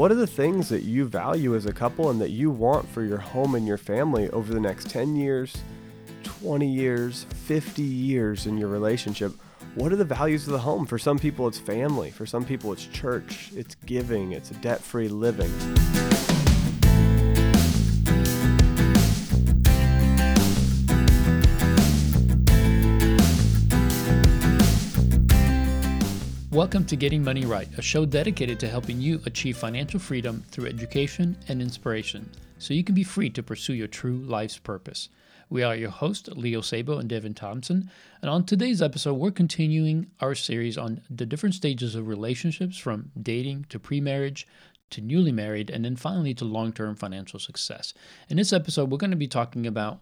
what are the things that you value as a couple and that you want for your home and your family over the next 10 years, 20 years, 50 years in your relationship? What are the values of the home? For some people, it's family. For some people, it's church, it's giving, it's debt free living. Welcome to Getting Money Right, a show dedicated to helping you achieve financial freedom through education and inspiration so you can be free to pursue your true life's purpose. We are your hosts, Leo Sabo and Devin Thompson, and on today's episode, we're continuing our series on the different stages of relationships from dating to pre marriage to newly married, and then finally to long term financial success. In this episode, we're going to be talking about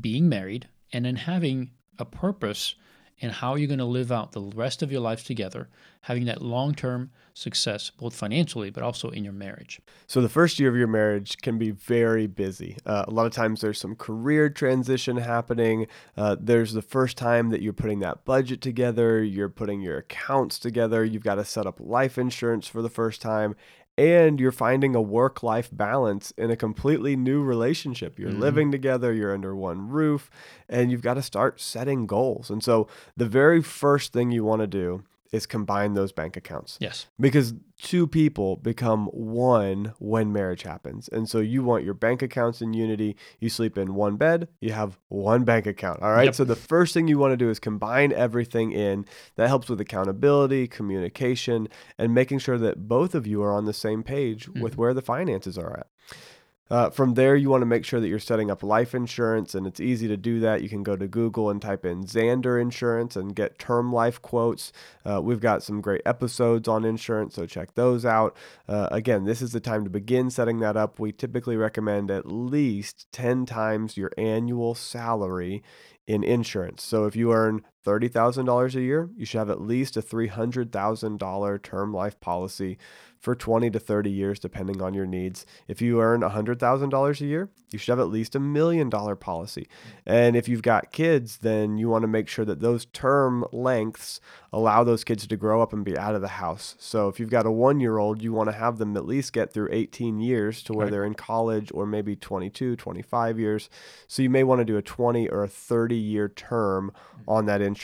being married and then having a purpose and how you're going to live out the rest of your life together, having that long term success, both financially, but also in your marriage. So, the first year of your marriage can be very busy. Uh, a lot of times there's some career transition happening. Uh, there's the first time that you're putting that budget together, you're putting your accounts together, you've got to set up life insurance for the first time and you're finding a work life balance in a completely new relationship. You're mm-hmm. living together, you're under one roof, and you've got to start setting goals. And so, the very first thing you want to do is combine those bank accounts. Yes. Because two people become one when marriage happens. And so you want your bank accounts in unity. You sleep in one bed, you have one bank account. All right. Yep. So the first thing you want to do is combine everything in. That helps with accountability, communication, and making sure that both of you are on the same page mm-hmm. with where the finances are at. Uh, from there, you want to make sure that you're setting up life insurance, and it's easy to do that. You can go to Google and type in Zander Insurance and get term life quotes. Uh, we've got some great episodes on insurance, so check those out. Uh, again, this is the time to begin setting that up. We typically recommend at least 10 times your annual salary in insurance. So if you earn $30,000 a year, you should have at least a $300,000 term life policy for 20 to 30 years, depending on your needs. If you earn $100,000 a year, you should have at least a million dollar policy. And if you've got kids, then you want to make sure that those term lengths allow those kids to grow up and be out of the house. So if you've got a one year old, you want to have them at least get through 18 years to where right. they're in college or maybe 22, 25 years. So you may want to do a 20 or a 30 year term on that insurance.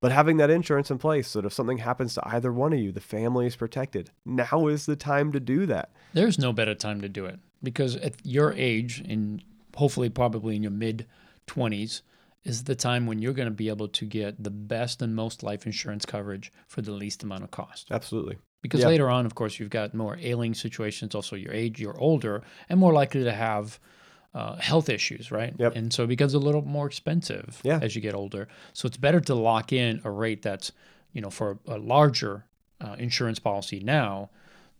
But having that insurance in place so that if something happens to either one of you, the family is protected. Now is the time to do that. There's no better time to do it because at your age, and hopefully probably in your mid 20s, is the time when you're going to be able to get the best and most life insurance coverage for the least amount of cost. Absolutely. Because yep. later on, of course, you've got more ailing situations, also your age, you're older, and more likely to have uh, health issues, right? Yep. And so it becomes a little more expensive yeah. as you get older. So it's better to lock in a rate that's, you know, for a larger uh, insurance policy now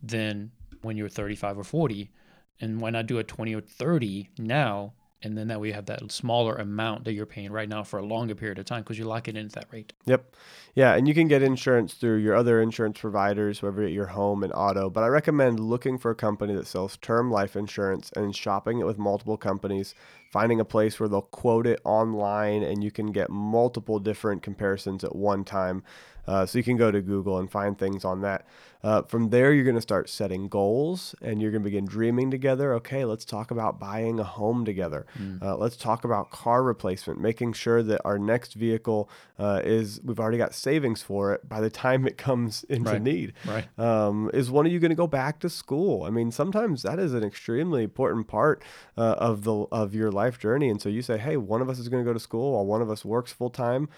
than when you're 35 or 40. And why not do a 20 or 30 now and then that way you have that smaller amount that you're paying right now for a longer period of time because you lock it in at that rate. Yep. Yeah, and you can get insurance through your other insurance providers, whether at your home and auto. But I recommend looking for a company that sells term life insurance and shopping it with multiple companies, finding a place where they'll quote it online and you can get multiple different comparisons at one time. Uh, so you can go to Google and find things on that. Uh, from there, you're going to start setting goals and you're going to begin dreaming together. Okay, let's talk about buying a home together. Mm. Uh, let's talk about car replacement, making sure that our next vehicle uh, is, we've already got savings for it by the time it comes into right. need. Right. Um, is one of you going to go back to school? I mean, sometimes that is an extremely important part uh, of the of your life journey. And so you say, hey, one of us is going to go to school while one of us works full time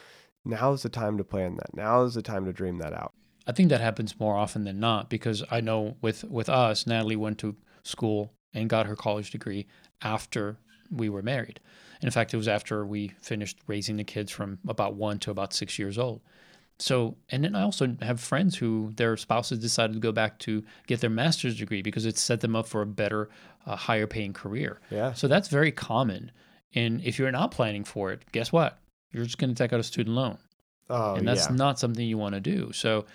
now is the time to plan that. Now is the time to dream that out. I think that happens more often than not because I know with with us, Natalie went to school and got her college degree after we were married. In fact, it was after we finished raising the kids from about one to about six years old. So, and then I also have friends who their spouses decided to go back to get their master's degree because it set them up for a better, uh, higher paying career. Yeah. So that's very common. And if you're not planning for it, guess what? You're just going to take out a student loan. Oh, and that's yeah. not something you want to do. So,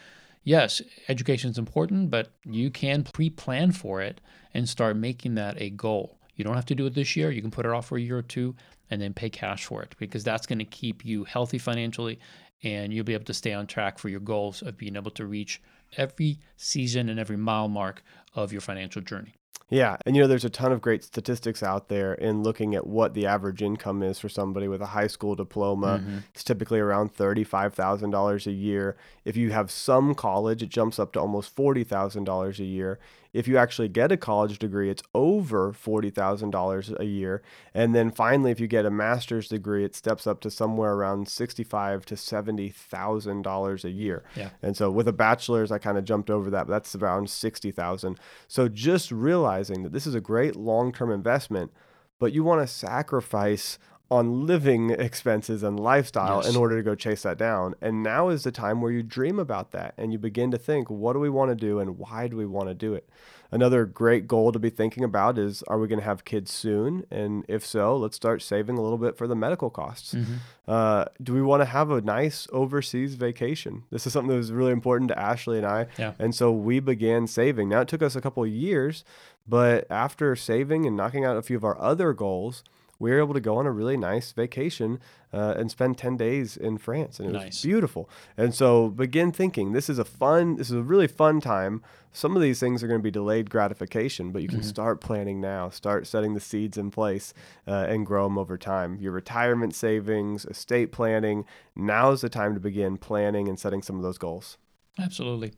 yes, education is important, but you can pre plan for it and start making that a goal. You don't have to do it this year. You can put it off for a year or two and then pay cash for it because that's going to keep you healthy financially and you'll be able to stay on track for your goals of being able to reach every season and every mile mark of your financial journey. Yeah. And, you know, there's a ton of great statistics out there in looking at what the average income is for somebody with a high school diploma. Mm-hmm. It's typically around $35,000 a year. If you have some college, it jumps up to almost $40,000 a year. If you actually get a college degree, it's over $40,000 a year. And then finally, if you get a master's degree, it steps up to somewhere around $65 to $70,000 a year. Yeah. And so with a bachelor's, I kind of jumped over that, but that's around 60,000. So just realizing that this is a great long-term investment, but you want to sacrifice on living expenses and lifestyle yes. in order to go chase that down. And now is the time where you dream about that and you begin to think, what do we want to do and why do we want to do it? Another great goal to be thinking about is are we going to have kids soon? And if so, let's start saving a little bit for the medical costs. Mm-hmm. Uh, do we want to have a nice overseas vacation? This is something that was really important to Ashley and I. Yeah. And so we began saving. Now it took us a couple of years, but after saving and knocking out a few of our other goals, we were able to go on a really nice vacation uh, and spend 10 days in France. And it nice. was beautiful. And so begin thinking this is a fun, this is a really fun time. Some of these things are going to be delayed gratification, but you can mm-hmm. start planning now, start setting the seeds in place uh, and grow them over time. Your retirement savings, estate planning, now is the time to begin planning and setting some of those goals. Absolutely.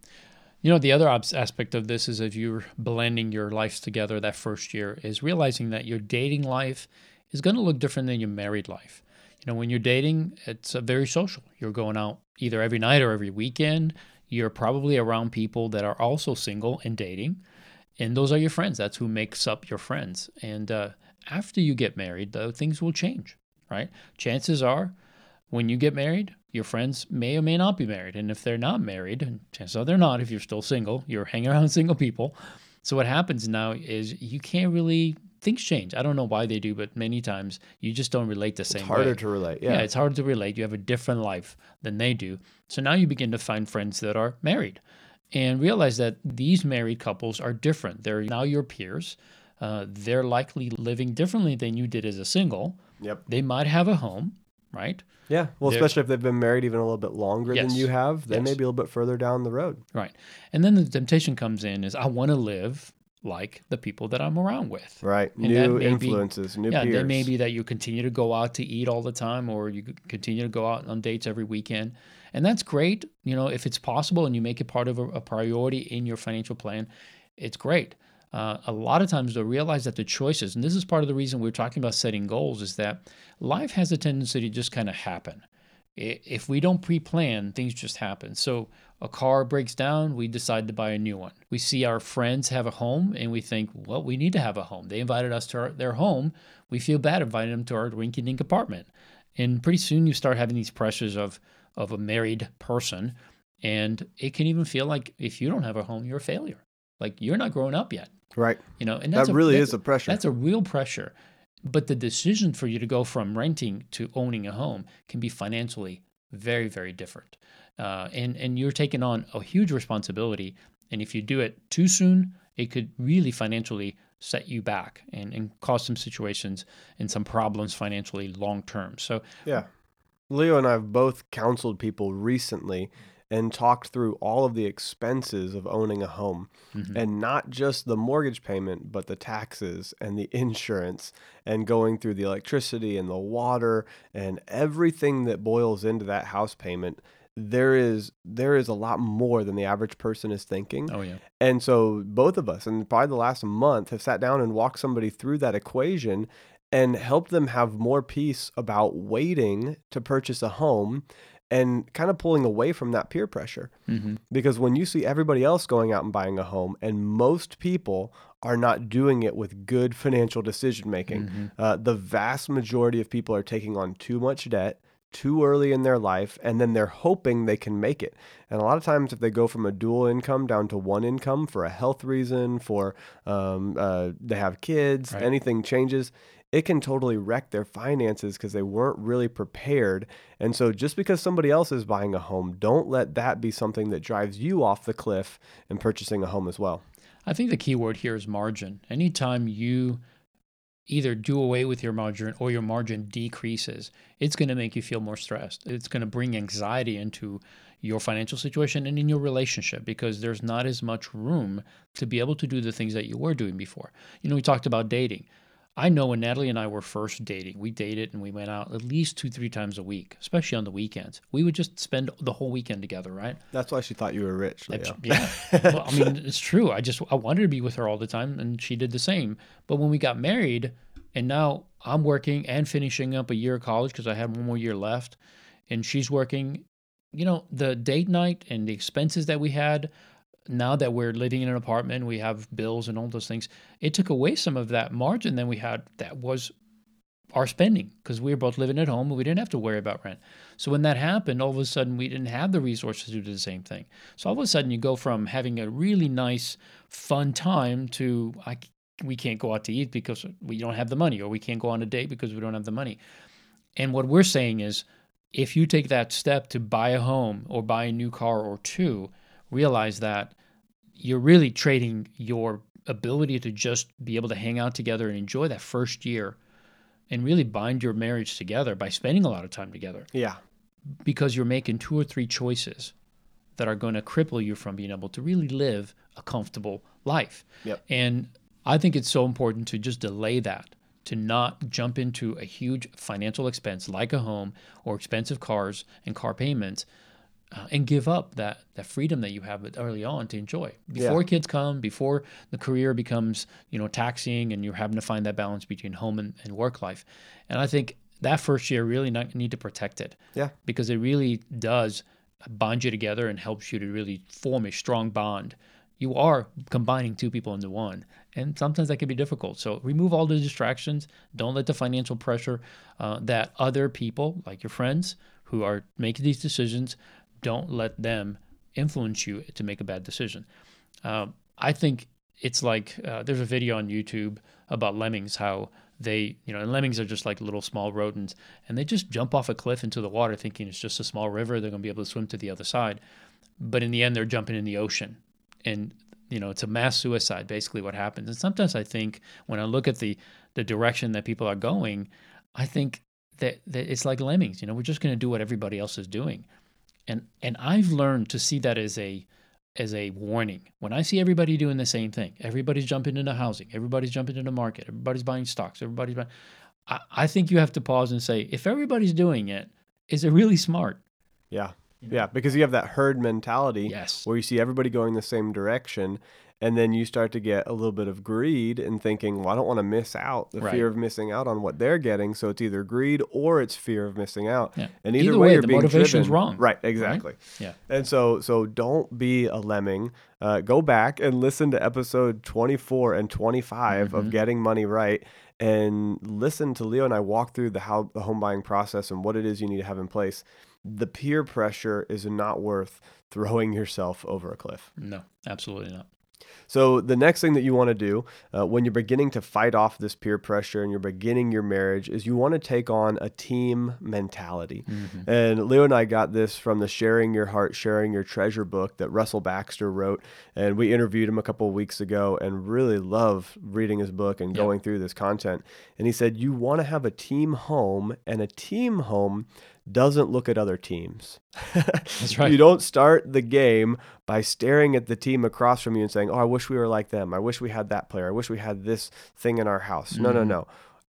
You know, the other aspect of this is if you're blending your lives together that first year, is realizing that your dating life is going to look different than your married life. You know, when you're dating, it's very social. You're going out either every night or every weekend. You're probably around people that are also single and dating, and those are your friends. That's who makes up your friends. And uh, after you get married, though, things will change, right? Chances are, when you get married, your friends may or may not be married. And if they're not married, and chances are they're not, if you're still single, you're hanging around single people. So what happens now is you can't really things change. I don't know why they do, but many times you just don't relate the same it's harder way. to relate. Yeah. yeah, it's harder to relate. You have a different life than they do. So now you begin to find friends that are married and realize that these married couples are different. They're now your peers. Uh, they're likely living differently than you did as a single. Yep. They might have a home, right? Yeah. Well, they're, especially if they've been married even a little bit longer yes. than you have, they yes. may be a little bit further down the road. Right. And then the temptation comes in is I want to live like the people that I'm around with. Right. And new influences, be, new yeah, peers. Yeah, may be that you continue to go out to eat all the time or you continue to go out on dates every weekend. And that's great. You know, if it's possible and you make it part of a, a priority in your financial plan, it's great. Uh, a lot of times they'll realize that the choices, and this is part of the reason we're talking about setting goals, is that life has a tendency to just kind of happen. If we don't pre plan, things just happen. So a car breaks down, we decide to buy a new one. We see our friends have a home and we think, well, we need to have a home. They invited us to our, their home. We feel bad inviting them to our rinky dink apartment. And pretty soon you start having these pressures of, of a married person. And it can even feel like if you don't have a home, you're a failure. Like you're not growing up yet. Right. You know, and that really a, is a pressure. That's a real pressure. But the decision for you to go from renting to owning a home can be financially very, very different uh, and and you're taking on a huge responsibility. And if you do it too soon, it could really financially set you back and, and cause some situations and some problems financially long term. So yeah, Leo and I have both counseled people recently and talked through all of the expenses of owning a home mm-hmm. and not just the mortgage payment but the taxes and the insurance and going through the electricity and the water and everything that boils into that house payment there is there is a lot more than the average person is thinking. Oh yeah. And so both of us, and probably the last month, have sat down and walked somebody through that equation and helped them have more peace about waiting to purchase a home and kind of pulling away from that peer pressure. Mm-hmm. Because when you see everybody else going out and buying a home, and most people are not doing it with good financial decision making, mm-hmm. uh, the vast majority of people are taking on too much debt too early in their life and then they're hoping they can make it. And a lot of times, if they go from a dual income down to one income for a health reason, for um, uh, they have kids, right. anything changes, it can totally wreck their finances because they weren't really prepared. And so, just because somebody else is buying a home, don't let that be something that drives you off the cliff in purchasing a home as well. I think the key word here is margin. Anytime you either do away with your margin or your margin decreases, it's going to make you feel more stressed. It's going to bring anxiety into your financial situation and in your relationship because there's not as much room to be able to do the things that you were doing before. You know, we talked about dating. I know when Natalie and I were first dating, we dated and we went out at least two, three times a week, especially on the weekends. We would just spend the whole weekend together, right? That's why she thought you were rich. Leo. Yeah. well, I mean, it's true. I just, I wanted to be with her all the time and she did the same. But when we got married and now I'm working and finishing up a year of college because I had one more year left and she's working, you know, the date night and the expenses that we had now that we're living in an apartment, we have bills and all those things. It took away some of that margin that we had that was our spending because we were both living at home and we didn't have to worry about rent. So when that happened, all of a sudden we didn't have the resources to do the same thing. So all of a sudden you go from having a really nice, fun time to I, we can't go out to eat because we don't have the money, or we can't go on a date because we don't have the money. And what we're saying is, if you take that step to buy a home or buy a new car or two, realize that you're really trading your ability to just be able to hang out together and enjoy that first year and really bind your marriage together by spending a lot of time together. Yeah. Because you're making two or three choices that are going to cripple you from being able to really live a comfortable life. Yep. And I think it's so important to just delay that, to not jump into a huge financial expense like a home or expensive cars and car payments uh, and give up that that freedom that you have early on to enjoy. Before yeah. kids come before the career becomes you know taxing and you're having to find that balance between home and, and work life. And i think that first year really not, need to protect it. Yeah. Because it really does bond you together and helps you to really form a strong bond. You are combining two people into one. And sometimes that can be difficult. So remove all the distractions. Don't let the financial pressure uh, that other people like your friends who are making these decisions don't let them influence you to make a bad decision. Uh, I think it's like uh, there's a video on YouTube about lemmings, how they, you know, and lemmings are just like little small rodents, and they just jump off a cliff into the water thinking it's just a small river. They're going to be able to swim to the other side. But in the end, they're jumping in the ocean. And, you know, it's a mass suicide, basically, what happens. And sometimes I think when I look at the, the direction that people are going, I think that, that it's like lemmings. You know, we're just going to do what everybody else is doing and and I've learned to see that as a as a warning. When I see everybody doing the same thing, everybody's jumping into housing, everybody's jumping into the market, everybody's buying stocks, everybody's buying. I, I think you have to pause and say, if everybody's doing it, is it really smart? Yeah. Yeah, because you have that herd mentality yes. where you see everybody going the same direction and then you start to get a little bit of greed and thinking, well, I don't want to miss out. The right. fear of missing out on what they're getting. So it's either greed or it's fear of missing out. Yeah. And either, either way, way, you're the being motivation's driven. wrong. Right. Exactly. Right? Yeah. And so, so don't be a lemming. Uh, go back and listen to episode 24 and 25 mm-hmm. of Getting Money Right and listen to Leo and I walk through the how the home buying process and what it is you need to have in place. The peer pressure is not worth throwing yourself over a cliff. No, absolutely not. So, the next thing that you want to do uh, when you're beginning to fight off this peer pressure and you're beginning your marriage is you want to take on a team mentality. Mm-hmm. And Leo and I got this from the Sharing Your Heart, Sharing Your Treasure book that Russell Baxter wrote. And we interviewed him a couple of weeks ago and really love reading his book and going through this content. And he said, You want to have a team home, and a team home doesn't look at other teams. That's right. you don't start the game by staring at the team across from you and saying, "Oh, I wish we were like them. I wish we had that player. I wish we had this thing in our house." Mm-hmm. No, no, mm-hmm. no.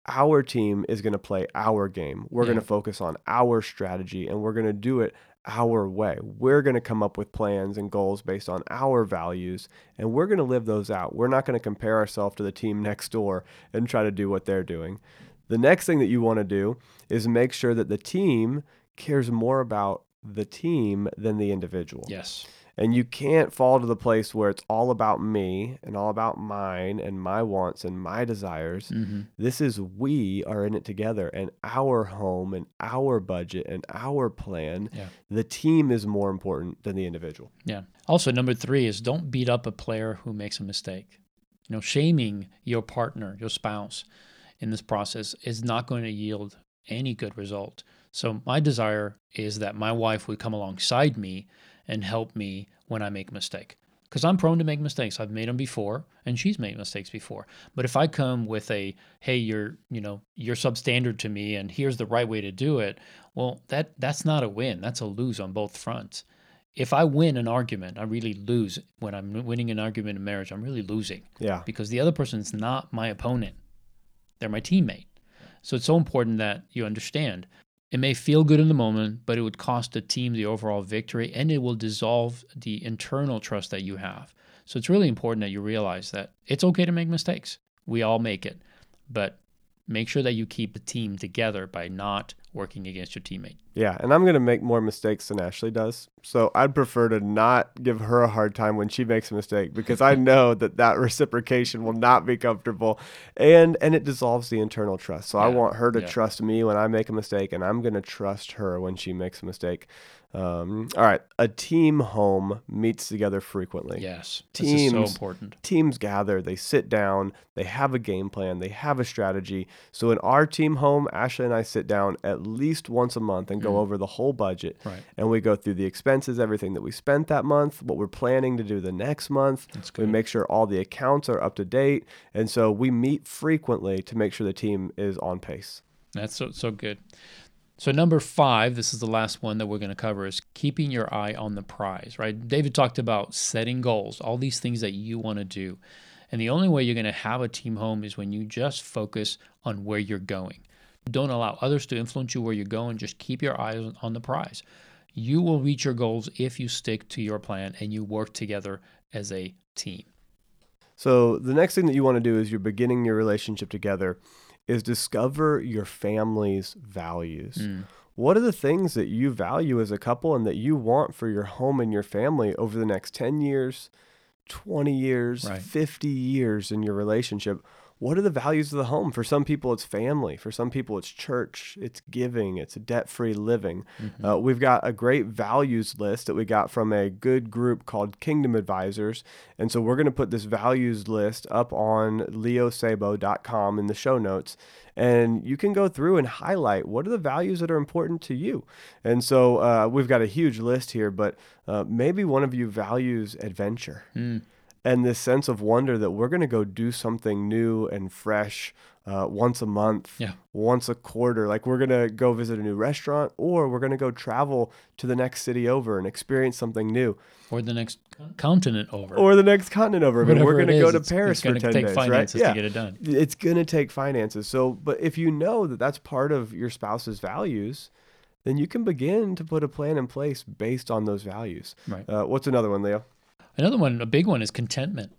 Our team is going to play our game. We're yeah. going to focus on our strategy and we're going to do it our way. We're going to come up with plans and goals based on our values and we're going to live those out. We're not going to compare ourselves to the team next door and try to do what they're doing. The next thing that you want to do is make sure that the team cares more about the team than the individual. Yes. And you can't fall to the place where it's all about me and all about mine and my wants and my desires. Mm-hmm. This is we are in it together and our home and our budget and our plan. Yeah. The team is more important than the individual. Yeah. Also, number three is don't beat up a player who makes a mistake. You know, shaming your partner, your spouse in this process is not going to yield any good result. So, my desire is that my wife would come alongside me and help me when I make a mistake. because I'm prone to make mistakes. I've made them before, and she's made mistakes before. But if I come with a, hey, you're, you know, you're substandard to me, and here's the right way to do it, well, that that's not a win. That's a lose on both fronts. If I win an argument, I really lose. When I'm winning an argument in marriage, I'm really losing. Yeah. Because the other person's not my opponent; they're my teammate. So it's so important that you understand. It may feel good in the moment, but it would cost the team the overall victory and it will dissolve the internal trust that you have. So it's really important that you realize that it's okay to make mistakes. We all make it. But make sure that you keep the team together by not working against your teammate. Yeah, and I'm going to make more mistakes than Ashley does. So I'd prefer to not give her a hard time when she makes a mistake because I know that that reciprocation will not be comfortable and and it dissolves the internal trust. So yeah. I want her to yeah. trust me when I make a mistake and I'm going to trust her when she makes a mistake. Um, all right, a team home meets together frequently. Yes, teams so important. Teams gather, they sit down, they have a game plan, they have a strategy. So in our team home, Ashley and I sit down at least once a month and go mm. over the whole budget, right. and we go through the expenses, everything that we spent that month, what we're planning to do the next month. We make sure all the accounts are up to date, and so we meet frequently to make sure the team is on pace. That's so so good. So, number five, this is the last one that we're going to cover, is keeping your eye on the prize, right? David talked about setting goals, all these things that you want to do. And the only way you're going to have a team home is when you just focus on where you're going. Don't allow others to influence you where you're going. Just keep your eyes on the prize. You will reach your goals if you stick to your plan and you work together as a team. So, the next thing that you want to do is you're beginning your relationship together is discover your family's values. Mm. What are the things that you value as a couple and that you want for your home and your family over the next 10 years, 20 years, right. 50 years in your relationship? What are the values of the home? For some people, it's family. For some people, it's church, it's giving, it's debt free living. Mm-hmm. Uh, we've got a great values list that we got from a good group called Kingdom Advisors. And so we're going to put this values list up on leosabo.com in the show notes. And you can go through and highlight what are the values that are important to you. And so uh, we've got a huge list here, but uh, maybe one of you values adventure. Mm and this sense of wonder that we're going to go do something new and fresh uh, once a month, yeah. once a quarter. Like we're going to go visit a new restaurant or we're going to go travel to the next city over and experience something new. Or the next continent over. Or the next continent over. I mean, we're going to go to Paris for 10 take days, finances right? to get it done. It's going to take finances. So, but if you know that that's part of your spouse's values, then you can begin to put a plan in place based on those values. Right. Uh, what's another one, Leo? Another one, a big one, is contentment.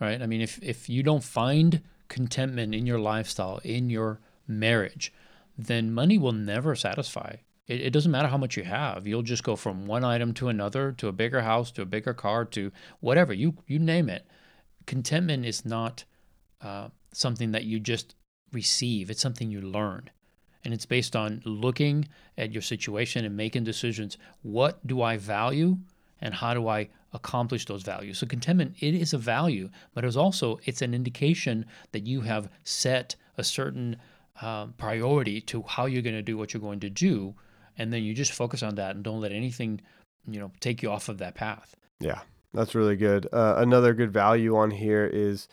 Right. I mean, if if you don't find contentment in your lifestyle, in your marriage, then money will never satisfy. It, it, doesn't matter how much you have. You'll just go from one item to another, to a bigger house, to a bigger car, to whatever you you name it. Contentment is not uh, something that you just receive. It's something you learn, and it's based on looking at your situation and making decisions. What do I value, and how do I accomplish those values. So contentment it is a value, but it's also it's an indication that you have set a certain um, priority to how you're going to do what you're going to do, and then you just focus on that and don't let anything you know take you off of that path. Yeah, that's really good. Uh, another good value on here is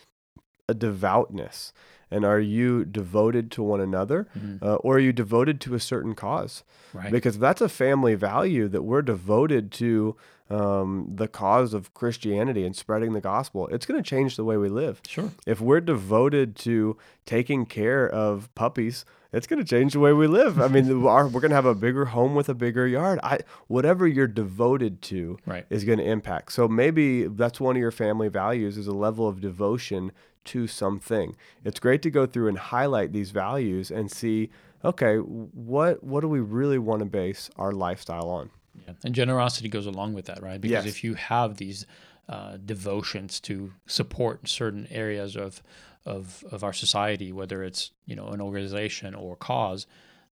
a devoutness. And are you devoted to one another, mm-hmm. uh, or are you devoted to a certain cause? Right. Because that's a family value that we're devoted to um, the cause of Christianity and spreading the gospel, it's going to change the way we live. Sure. If we're devoted to taking care of puppies, it's going to change the way we live. I mean, our, we're going to have a bigger home with a bigger yard. I, whatever you're devoted to right. is going to impact. So maybe that's one of your family values is a level of devotion to something. It's great to go through and highlight these values and see, okay, what what do we really want to base our lifestyle on? Yeah. And generosity goes along with that, right? Because yes. if you have these uh, devotions to support certain areas of, of, of our society, whether it's, you know, an organization or cause,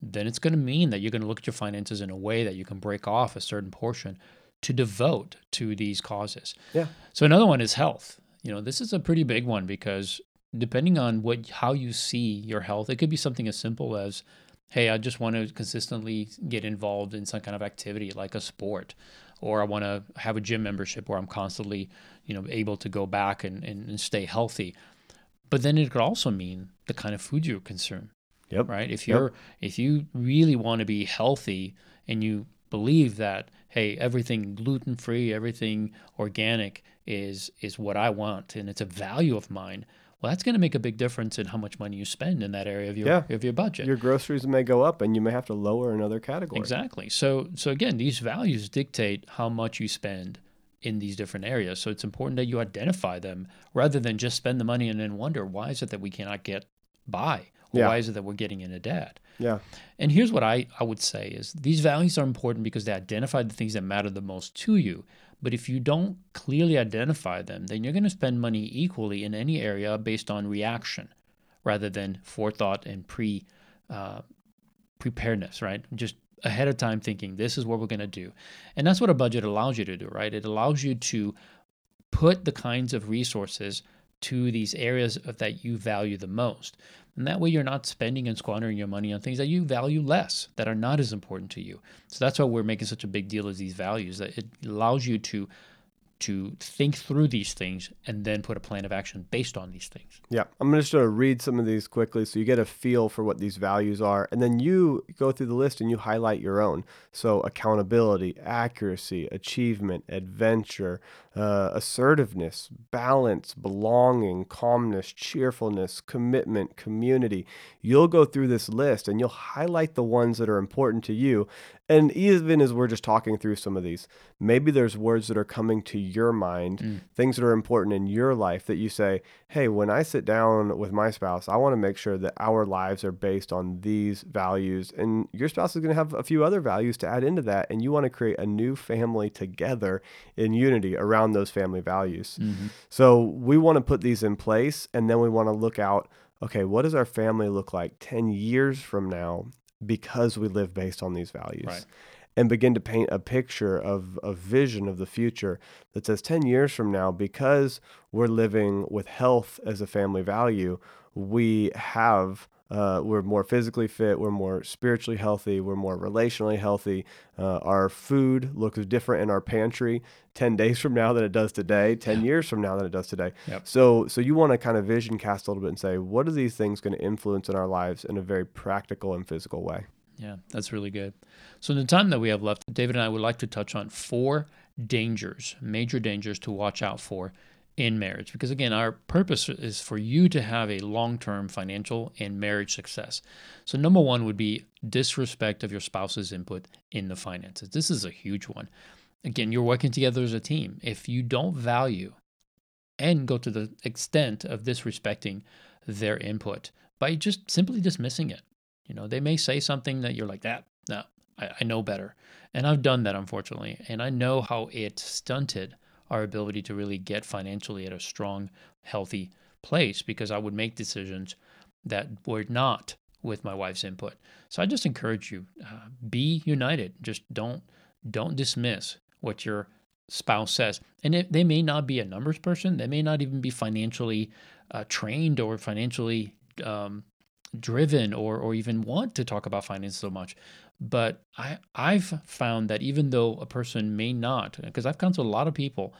then it's going to mean that you're going to look at your finances in a way that you can break off a certain portion to devote to these causes. Yeah. So another one is health. You know, this is a pretty big one because depending on what how you see your health, it could be something as simple as hey, I just want to consistently get involved in some kind of activity like a sport or I want to have a gym membership where I'm constantly, you know, able to go back and, and, and stay healthy. But then it could also mean the kind of food you consume. Yep. Right. If you're, yep. if you really want to be healthy and you believe that, hey, everything gluten free, everything organic is, is what I want and it's a value of mine well, that's going to make a big difference in how much money you spend in that area of your yeah. of your budget. Your groceries may go up, and you may have to lower another category. Exactly. So, so again, these values dictate how much you spend in these different areas. So it's important that you identify them rather than just spend the money and then wonder why is it that we cannot get by. Or yeah. Why is it that we're getting into debt? Yeah. And here's what I, I would say is these values are important because they identify the things that matter the most to you. But if you don't clearly identify them, then you're going to spend money equally in any area based on reaction rather than forethought and pre uh, preparedness, right? Just ahead of time thinking, this is what we're going to do. And that's what a budget allows you to do, right? It allows you to put the kinds of resources to these areas of that you value the most. And that way you're not spending and squandering your money on things that you value less, that are not as important to you. So that's why we're making such a big deal of these values, that it allows you to to think through these things and then put a plan of action based on these things. Yeah, I'm going to read some of these quickly so you get a feel for what these values are. And then you go through the list and you highlight your own. So, accountability, accuracy, achievement, adventure, uh, assertiveness, balance, belonging, calmness, cheerfulness, commitment, community. You'll go through this list and you'll highlight the ones that are important to you. And even as we're just talking through some of these, maybe there's words that are coming to your mind, mm. things that are important in your life that you say, hey, when I sit down with my spouse, I want to make sure that our lives are based on these values. And your spouse is going to have a few other values to add into that. And you want to create a new family together in unity around those family values. Mm-hmm. So we want to put these in place. And then we want to look out okay, what does our family look like 10 years from now? Because we live based on these values. Right. And begin to paint a picture of a vision of the future that says 10 years from now, because we're living with health as a family value, we have uh, we're more physically fit, we're more spiritually healthy, we're more relationally healthy. Uh, our food looks different in our pantry 10 days from now than it does today, 10 years from now than it does today. Yep. So, so you want to kind of vision cast a little bit and say, what are these things going to influence in our lives in a very practical and physical way? Yeah, that's really good. So, in the time that we have left, David and I would like to touch on four dangers, major dangers to watch out for in marriage. Because again, our purpose is for you to have a long term financial and marriage success. So, number one would be disrespect of your spouse's input in the finances. This is a huge one. Again, you're working together as a team. If you don't value and go to the extent of disrespecting their input by just simply dismissing it, you know, they may say something that you're like, that, no, I, I know better. And I've done that, unfortunately. And I know how it stunted our ability to really get financially at a strong, healthy place because I would make decisions that were not with my wife's input. So I just encourage you, uh, be united. Just don't don't dismiss what your spouse says. And it, they may not be a numbers person. They may not even be financially uh, trained or financially um, driven or or even want to talk about finance so much. But I I've found that even though a person may not, because I've counseled a lot of people,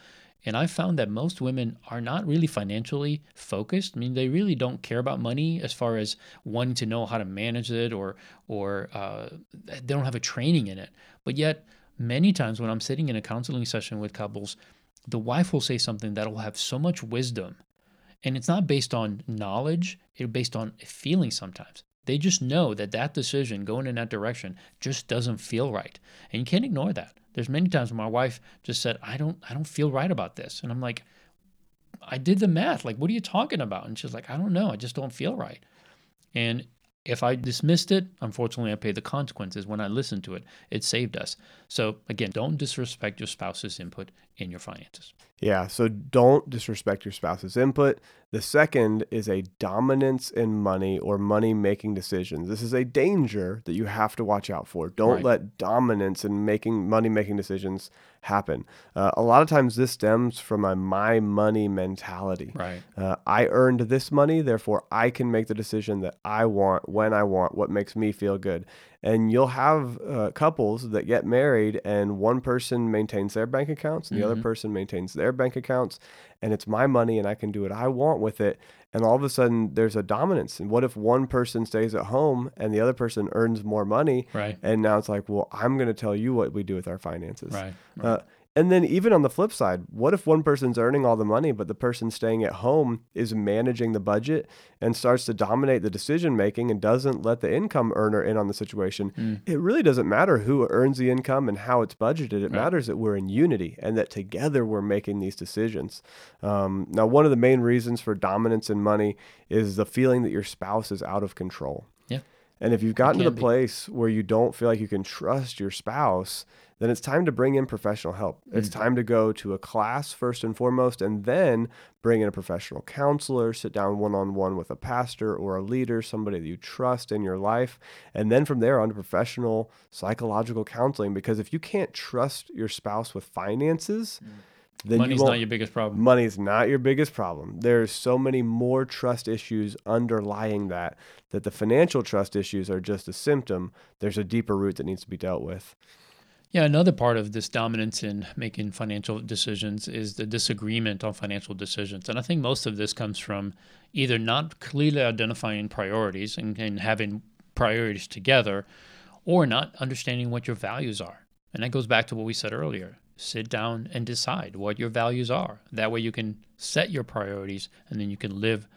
and I found that most women are not really financially focused. I mean, they really don't care about money as far as wanting to know how to manage it or or uh, they don't have a training in it. But yet, many times when I'm sitting in a counseling session with couples, the wife will say something that will have so much wisdom and it's not based on knowledge, it's based on a feeling sometimes. They just know that that decision going in that direction just doesn't feel right. And you can't ignore that. There's many times my wife just said, I don't I don't feel right about this. And I'm like, I did the math. Like, what are you talking about? And she's like, I don't know. I just don't feel right. And if I dismissed it, unfortunately, I paid the consequences. When I listened to it, it saved us. So, again, don't disrespect your spouse's input in your finances. Yeah, so don't disrespect your spouse's input. The second is a dominance in money or money making decisions. This is a danger that you have to watch out for. Don't Right. let dominance in making money making decisions happen. Uh, a lot of times this stems from a my money mentality. Right. Uh, I earned this money, therefore I can make the decision that I want when I want, what makes me feel good. And you'll have uh, couples that get married, and one person maintains their bank accounts, and the other Mhm. person maintains their bank accounts, and it's my money, and I can do what I want with it. And all of a sudden, there's a dominance. And what if one person stays at home and the other person earns more money? Right. And now it's like, well, I'm going to tell you what we do with our finances. Right. right. Uh, and then even on the flip side, what if one person's earning all the money, but the person staying at home is managing the budget and starts to dominate the decision making and doesn't let the income earner in on the situation? Mm. It really doesn't matter who earns the income and how it's budgeted. It Right. matters that we're in unity and that together we're making these decisions. Um, now, one of the main reasons for dominance in money is the feeling that your spouse is out of control. And if you've gotten to the be. place where you don't feel like you can trust your spouse, then it's time to bring in professional help. It's Mm. time to go to a class first and foremost, and then bring in a professional counselor, sit down one on one with a pastor or a leader, somebody that you trust in your life. And then from there on to professional psychological counseling. Because if you can't trust your spouse with finances, then Money's you not your biggest problem. Money's not your biggest problem. There's so many more trust issues underlying that that the financial trust issues are just a symptom. There's a deeper root that needs to be dealt with. Yeah, another part of this dominance in making financial decisions is the disagreement on financial decisions. And I think most of this comes from either not clearly identifying priorities and, and having priorities together, or not understanding what your values are. And that goes back to what we said earlier. Sit down and decide what your values are. That way you can set your priorities and then you can live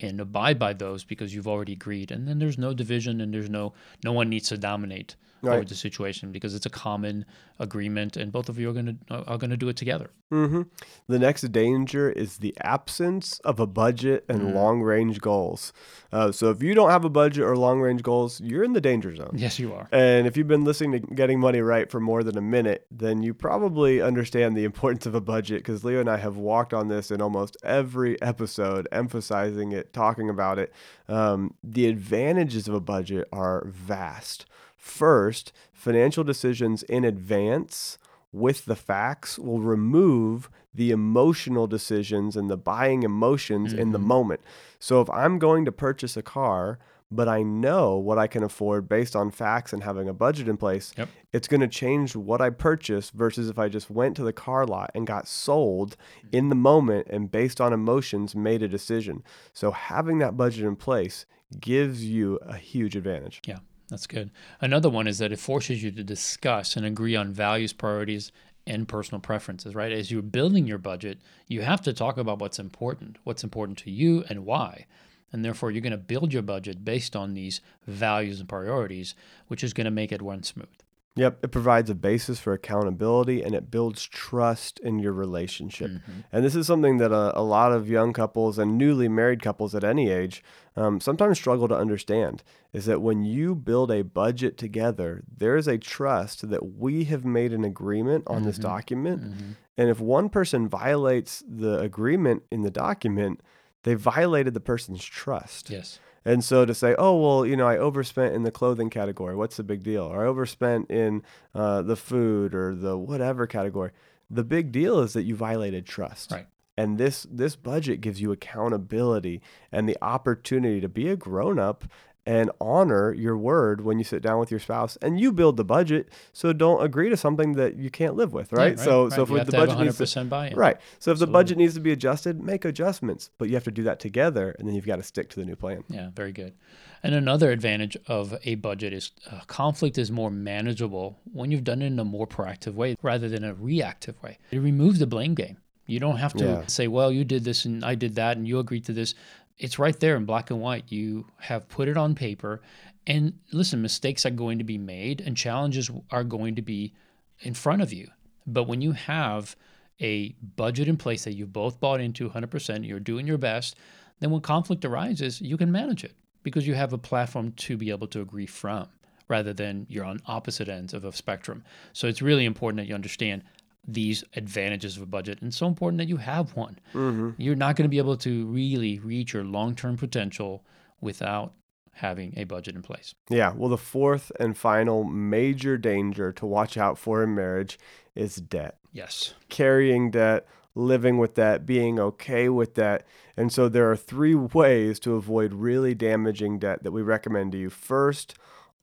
and abide by those because you've already agreed. And then there's no division and there's no no one needs to dominate over the situation because it's a common agreement and both of you are going to are going to do it together. Hmm The next danger is the absence of a budget and Mm. long range goals. Uh, so if you don't have a budget or long range goals, you're in the danger zone. Yes, you are. And if you've been listening to Getting Money Right for more than a minute, then you probably understand the importance of a budget because Leo and I have walked on this in almost every episode, emphasizing it, talking about it. Um, the advantages of a budget are vast. First, financial decisions in advance with the facts will remove the emotional decisions and the buying emotions in the Mhm. moment. So if I'm going to purchase a car, but I know what I can afford based on facts and having a budget in place, Yep. it's going to change what I purchase versus if I just went to the car lot and got sold in the moment and based on emotions made a decision. So having that budget in place gives you a huge advantage. Yeah, that's good. Another one is that it forces you to discuss and agree on values, priorities, and personal preferences, right? As you're building your budget, you have to talk about what's important, what's important to you, and why. And therefore, you're going to build your budget based on these values and priorities, which is going to make it run smooth. Yep, it provides a basis for accountability and it builds trust in your relationship. And this is something that a, a lot of young couples and newly married couples at any age um, sometimes struggle to understand is that when you build a budget together, there is a trust that we have made an agreement on this Mhm. document. Mm-hmm. And if one person violates the agreement in the document, they violated the person's trust. Yes. And so to say, oh, well, you know, I overspent in the clothing category. What's the big deal? Or I overspent in uh, the food or the whatever category. The big deal is that you violated trust. Right. And this this budget gives you accountability and the opportunity to be a grown up and honor your word when you sit down with your spouse and you build the budget. So don't agree to something that you can't live with, Yeah, right? So so You if the budget needs to 100% buy-in. Right. So if the budget needs to be adjusted, make adjustments, but you have to do that together and then you've got to stick to the new plan. Yeah, very good. And another advantage of a budget is uh, conflict is more manageable when you've done it in a more proactive way rather than a reactive way. It removes the blame game. You don't have to Yeah. say, well, you did this and I did that and you agreed to this. It's right there in black and white. You have put it on paper. And listen, mistakes are going to be made and challenges are going to be in front of you. But when you have a budget in place that you've both bought into 100%, you're doing your best, then when conflict arises, you can manage it because you have a platform to be able to agree from rather than you're on opposite ends of a spectrum. So it's really important that you understand these advantages of a budget. And it's so important that you have one. Mm-hmm. You're not going to be able to really reach your long term potential without having a budget in place. Yeah. Well, the fourth and final major danger to watch out for in marriage is debt. Yes. Carrying debt, living with that, being okay with that. And so there are three ways to avoid really damaging debt that we recommend to you. First,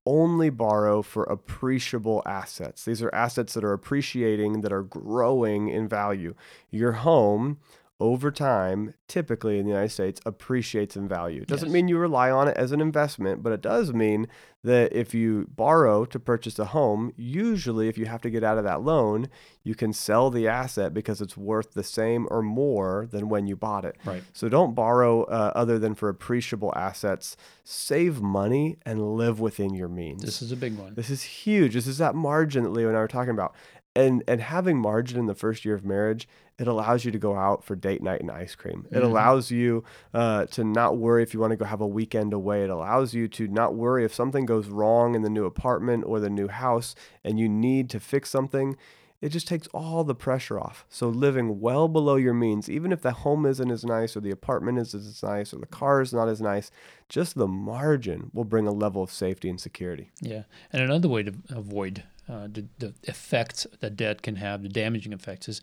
only borrow for appreciable assets. These are assets that are appreciating, that are growing in value. Your home over time, typically in the United States, appreciates in value. It doesn't yes. mean you rely on it as an investment, but it does mean that if you borrow to purchase a home, usually if you have to get out of that loan, you can sell the asset because it's worth the same or more than when you bought it. Right. So don't borrow uh, other than for appreciable assets. Save money and live within your means. This is a big one. This is huge. This is that margin that Leo and I were talking about and and having margin in the first year of marriage it allows you to go out for date night and ice cream. It mm-hmm. allows you uh, to not worry if you want to go have a weekend away. It allows you to not worry if something goes wrong in the new apartment or the new house and you need to fix something. It just takes all the pressure off. So living well below your means even if the home isn't as nice or the apartment isn't as nice or the car is not as nice just the margin will bring a level of safety and security. Yeah and another way to avoid uh, the, the effects that debt can have, the damaging effects, is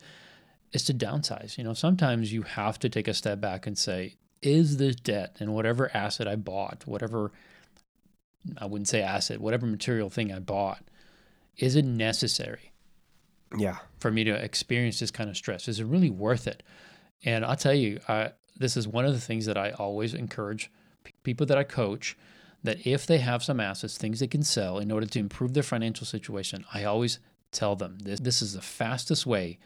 is to downsize. You know, sometimes you have to take a step back and say, is this debt and whatever asset I bought, whatever I wouldn't say asset, whatever material thing I bought, is it necessary? Yeah. For me to experience this kind of stress, is it really worth it? And I'll tell you, I, this is one of the things that I always encourage people that I coach that if they have some assets, things they can sell in order to improve their financial situation, I always tell them this, this is the fastest way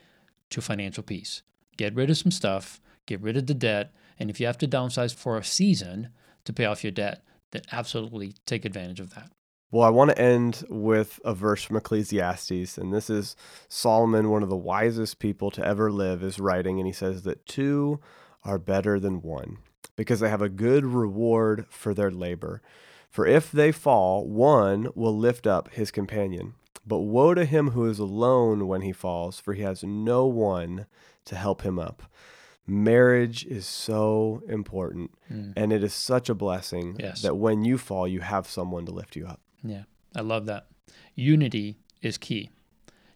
to financial peace. Get rid of some stuff, get rid of the debt, and if you have to downsize for a season to pay off your debt, then absolutely take advantage of that. Well, I want to end with a verse from Ecclesiastes, and this is Solomon, one of the wisest people to ever live, is writing, and he says that two are better than one because they have a good reward for their labor. For if they fall, one will lift up his companion. But woe to him who is alone when he falls, for he has no one to help him up. Marriage is so important, mm. and it is such a blessing yes. that when you fall, you have someone to lift you up. Yeah, I love that. Unity is key.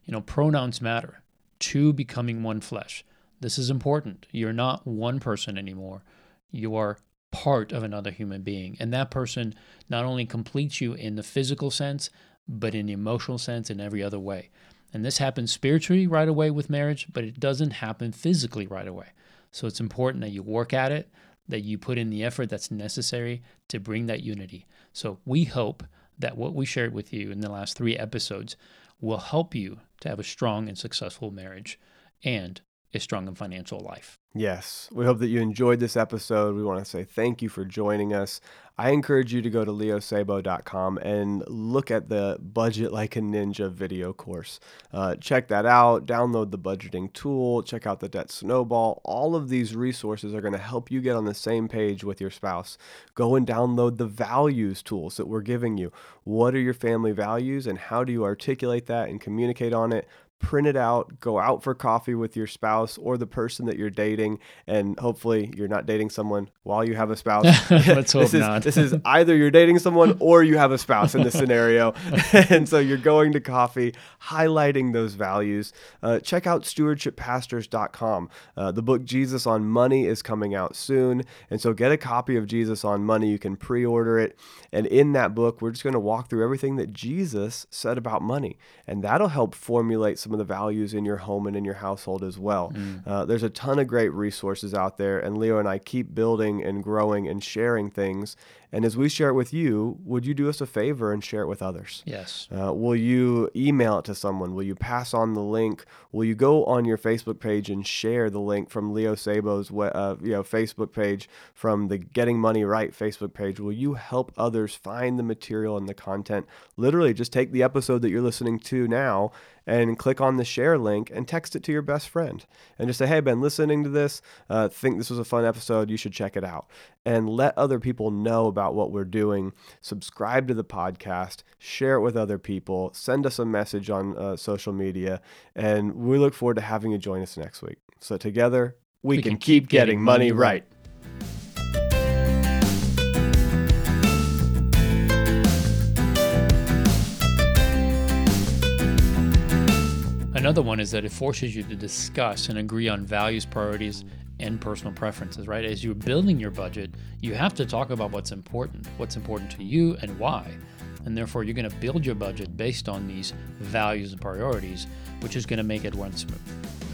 You know, pronouns matter. Two becoming one flesh. This is important. You're not one person anymore you are part of another human being. And that person not only completes you in the physical sense, but in the emotional sense in every other way. And this happens spiritually right away with marriage, but it doesn't happen physically right away. So it's important that you work at it, that you put in the effort that's necessary to bring that unity. So we hope that what we shared with you in the last three episodes will help you to have a strong and successful marriage and a strong and financial life. Yes. We hope that you enjoyed this episode. We want to say thank you for joining us. I encourage you to go to leosabo.com and look at the Budget Like a Ninja video course. Uh, check that out, download the budgeting tool, check out the debt snowball. All of these resources are going to help you get on the same page with your spouse. Go and download the values tools that we're giving you. What are your family values and how do you articulate that and communicate on it? Print it out, go out for coffee with your spouse or the person that you're dating, and hopefully you're not dating someone while you have a spouse. Let's hope this is, not. this is either you're dating someone or you have a spouse in this scenario, and so you're going to coffee, highlighting those values. Uh, check out stewardshippastors.com. Uh, the book Jesus on Money is coming out soon, and so get a copy of Jesus on Money. You can pre-order it, and in that book, we're just going to walk through everything that Jesus said about money, and that'll help formulate some of the values in your home and in your household as well. Mm. Uh, there's a ton of great resources out there, and Leo and I keep building and growing and sharing things. And as we share it with you, would you do us a favor and share it with others? Yes. Uh, will you email it to someone? Will you pass on the link? Will you go on your Facebook page and share the link from Leo Sabo's uh, you know Facebook page, from the Getting Money Right Facebook page? Will you help others find the material and the content? Literally, just take the episode that you're listening to now and click on the share link and text it to your best friend and just say, hey, been listening to this. Uh, think this was a fun episode. You should check it out. And let other people know about what we're doing. Subscribe to the podcast, share it with other people, send us a message on uh, social media. And we look forward to having you join us next week. So together, we, we can, can, keep getting, getting money right. right. Another one is that it forces you to discuss and agree on values, priorities, and personal preferences, right? As you're building your budget, you have to talk about what's important, what's important to you, and why. And therefore, you're going to build your budget based on these values and priorities, which is going to make it run smooth.